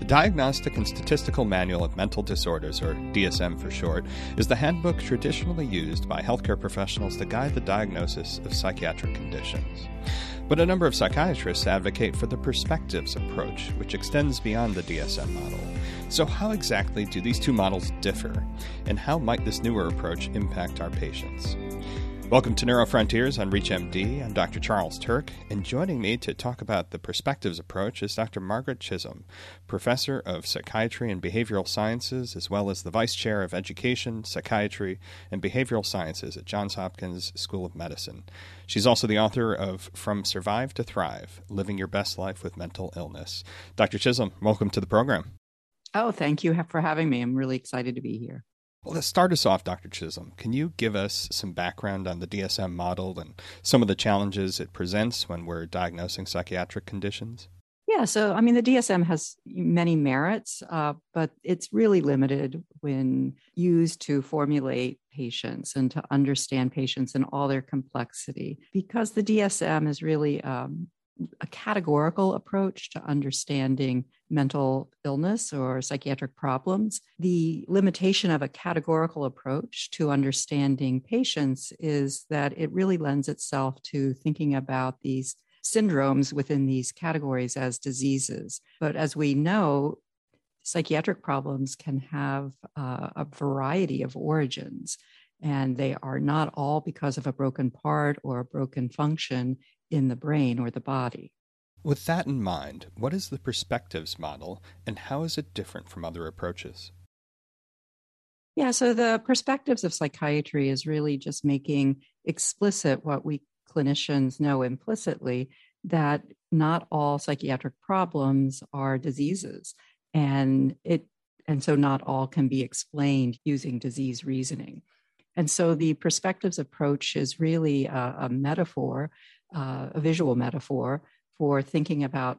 The Diagnostic and Statistical Manual of Mental Disorders, or DSM for short, is the handbook traditionally used by healthcare professionals to guide the diagnosis of psychiatric conditions. But a number of psychiatrists advocate for the perspectives approach, which extends beyond the DSM model. So, how exactly do these two models differ, and how might this newer approach impact our patients? Welcome to Neurofrontiers on ReachMD. I'm Dr. Charles Turck, and joining me to talk about the perspectives approach is Dr. Margaret Chisolm, professor of psychiatry and behavioral sciences, as well as the vice chair of education, psychiatry, and behavioral sciences at Johns Hopkins School of Medicine. She's also the author of From Survive to Thrive Living Your Best Life with Mental Illness. Dr. Chisolm, welcome to the program. Oh, thank you for having me. I'm really excited to be here. Well, to start us off, Dr. Chisolm, can you give us some background on the DSM model and some of the challenges it presents when we're diagnosing psychiatric conditions? Yeah, so I mean, the DSM has many merits, uh, but it's really limited when used to formulate patients and to understand patients in all their complexity because the DSM is really um, a categorical approach to understanding mental illness or psychiatric problems. The limitation of a categorical approach to understanding patients is that it really lends itself to thinking about these syndromes within these categories as diseases. But as we know, psychiatric problems can have uh, a variety of origins and they are not all because of a broken part or a broken function in the brain or the body. With that in mind, what is the perspectives model and how is it different from other approaches? Yeah, so the perspectives of psychiatry is really just making explicit what we clinicians know implicitly that not all psychiatric problems are diseases and it and so not all can be explained using disease reasoning. And so the perspectives approach is really a, a metaphor uh, a visual metaphor for thinking about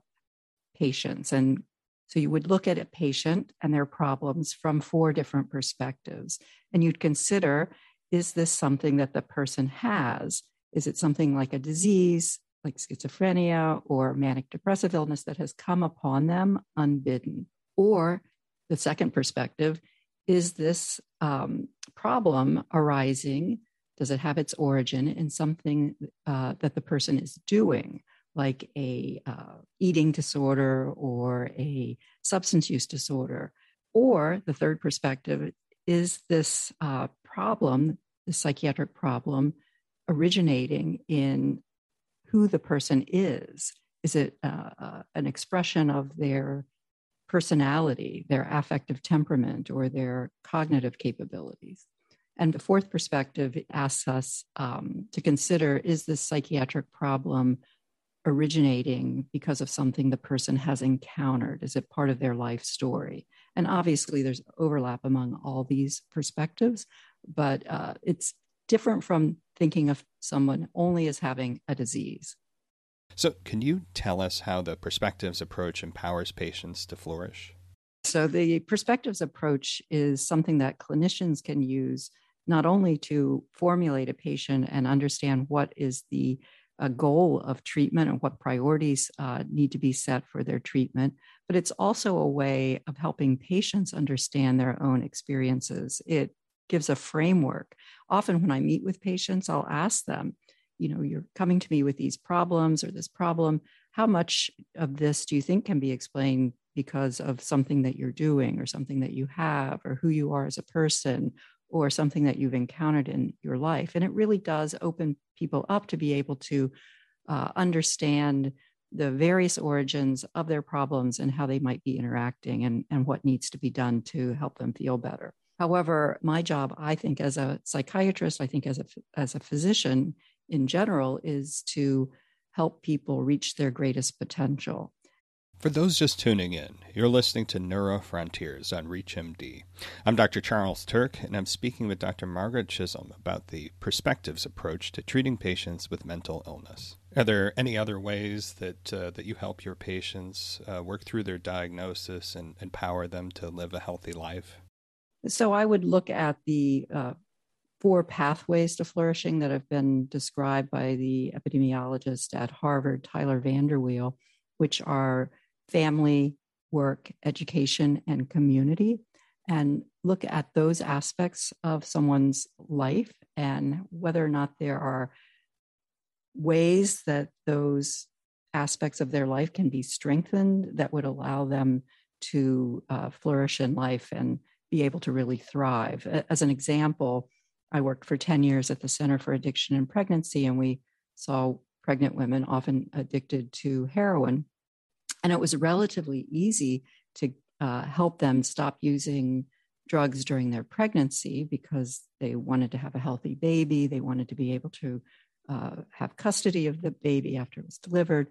patients. And so you would look at a patient and their problems from four different perspectives. And you'd consider is this something that the person has? Is it something like a disease, like schizophrenia or manic depressive illness that has come upon them unbidden? Or the second perspective is this um, problem arising does it have its origin in something uh, that the person is doing, like a uh, eating disorder or a substance use disorder? Or the third perspective is this uh, problem, the psychiatric problem, originating in who the person is? Is it uh, uh, an expression of their personality, their affective temperament, or their cognitive capabilities? And the fourth perspective asks us um, to consider is this psychiatric problem originating because of something the person has encountered? Is it part of their life story? And obviously, there's overlap among all these perspectives, but uh, it's different from thinking of someone only as having a disease. So, can you tell us how the perspectives approach empowers patients to flourish? So, the perspectives approach is something that clinicians can use not only to formulate a patient and understand what is the uh, goal of treatment and what priorities uh, need to be set for their treatment, but it's also a way of helping patients understand their own experiences. It gives a framework. Often, when I meet with patients, I'll ask them, you know, you're coming to me with these problems or this problem. How much of this do you think can be explained because of something that you're doing or something that you have or who you are as a person or something that you've encountered in your life. And it really does open people up to be able to uh, understand the various origins of their problems and how they might be interacting and, and what needs to be done to help them feel better. However, my job, I think, as a psychiatrist, I think as a, as a physician in general, is to help people reach their greatest potential. For those just tuning in, you're listening to Neuro Frontiers on ReachMD. I'm Dr. Charles Turck, and I'm speaking with Dr. Margaret Chisolm about the perspectives approach to treating patients with mental illness. Are there any other ways that uh, that you help your patients uh, work through their diagnosis and empower them to live a healthy life? So I would look at the uh, four pathways to flourishing that have been described by the epidemiologist at Harvard, Tyler VanderWeele, which are family, work, education, and community, and look at those aspects of someone's life and whether or not there are ways that those aspects of their life can be strengthened that would allow them to uh, flourish in life and be able to really thrive. As an example, I worked for 10 years at the Center for Addiction and Pregnancy, and we saw pregnant women often addicted to heroin. And it was relatively easy to uh, help them stop using drugs during their pregnancy because they wanted to have a healthy baby. They wanted to be able to uh, have custody of the baby after it was delivered.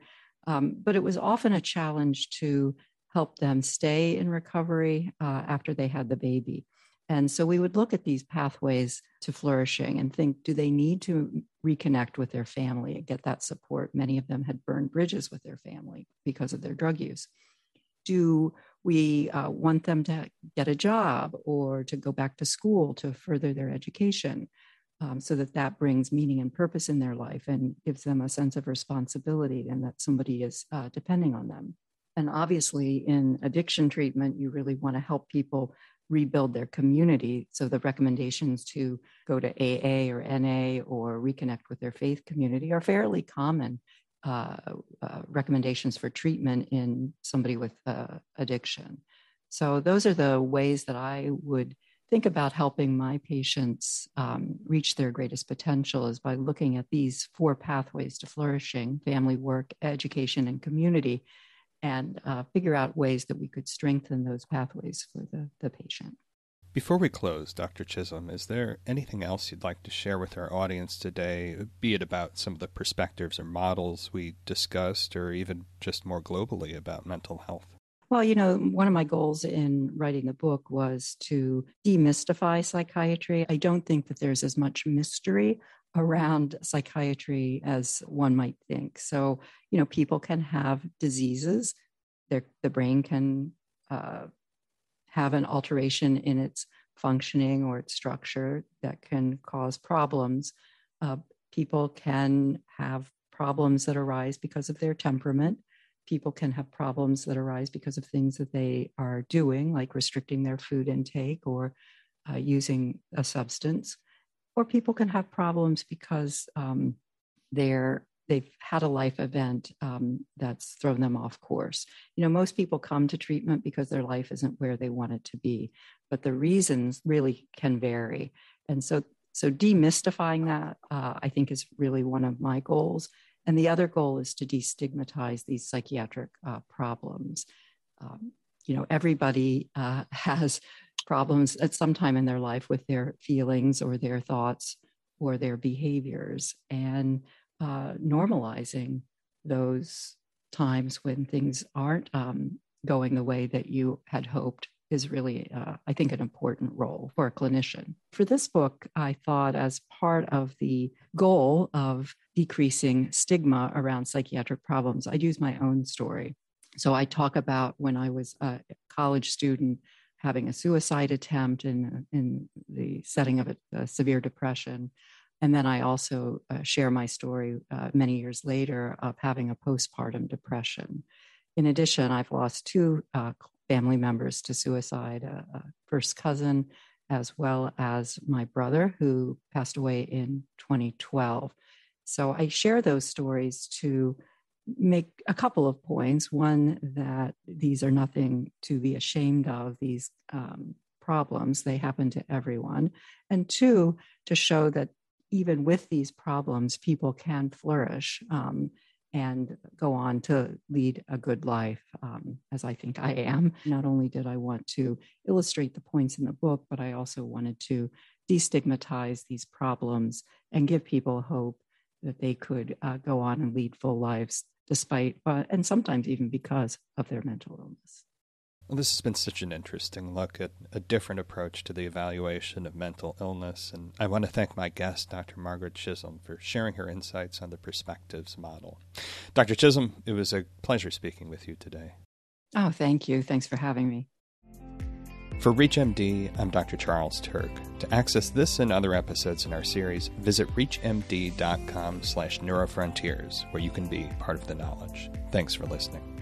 Um, but it was often a challenge to help them stay in recovery uh, after they had the baby. And so we would look at these pathways to flourishing and think do they need to reconnect with their family and get that support? Many of them had burned bridges with their family because of their drug use. Do we uh, want them to get a job or to go back to school to further their education um, so that that brings meaning and purpose in their life and gives them a sense of responsibility and that somebody is uh, depending on them? And obviously, in addiction treatment, you really want to help people rebuild their community. So the recommendations to go to AA or NA or reconnect with their faith community are fairly common uh, uh, recommendations for treatment in somebody with uh, addiction. So those are the ways that I would think about helping my patients um, reach their greatest potential is by looking at these four pathways to flourishing family work education and community and uh, figure out ways that we could strengthen those pathways for the, the patient. Before we close, Dr. Chisolm, is there anything else you'd like to share with our audience today, be it about some of the perspectives or models we discussed, or even just more globally about mental health? Well, you know, one of my goals in writing the book was to demystify psychiatry. I don't think that there's as much mystery around psychiatry as one might think. So, you know, people can have diseases, the brain can uh, have an alteration in its functioning or its structure that can cause problems. Uh, people can have problems that arise because of their temperament. People can have problems that arise because of things that they are doing, like restricting their food intake or uh, using a substance or people can have problems because um, they're they've had a life event um, that's thrown them off course. You know, most people come to treatment because their life isn't where they want it to be, but the reasons really can vary. And so, so demystifying that, uh, I think, is really one of my goals. And the other goal is to destigmatize these psychiatric uh, problems. Um, you know, everybody uh, has problems at some time in their life with their feelings or their thoughts or their behaviors and uh, normalizing those times when things aren't um, going the way that you had hoped is really, uh, I think, an important role for a clinician. For this book, I thought as part of the goal of decreasing stigma around psychiatric problems, I'd use my own story. So I talk about when I was a college student having a suicide attempt in, in the setting of a, a severe depression. And then I also uh, share my story uh, many years later of having a postpartum depression. In addition, I've lost two uh, family members to suicide a, a, first cousin, as well as my brother, who passed away in 2012. So I share those stories to make a couple of points. One, that these are nothing to be ashamed of, these um, problems, they happen to everyone. And two, to show that even with these problems, people can flourish um, and go on to lead a good life, um, as I think I am. Not only did I want to illustrate the points in the book, but I also wanted to destigmatize these problems and give people hope that they could uh, go on and lead full lives despite, uh, and sometimes even because of their mental illness. Well, this has been such an interesting look at a different approach to the evaluation of mental illness, and I want to thank my guest, Dr. Margaret Chisolm, for sharing her insights on the perspectives model. Dr. Chisolm, it was a pleasure speaking with you today. Oh, thank you. Thanks for having me. For ReachMD, I'm Dr. Charles Turck. To access this and other episodes in our series, visit reachmd.com slash neurofrontiers, where you can be part of the knowledge. Thanks for listening.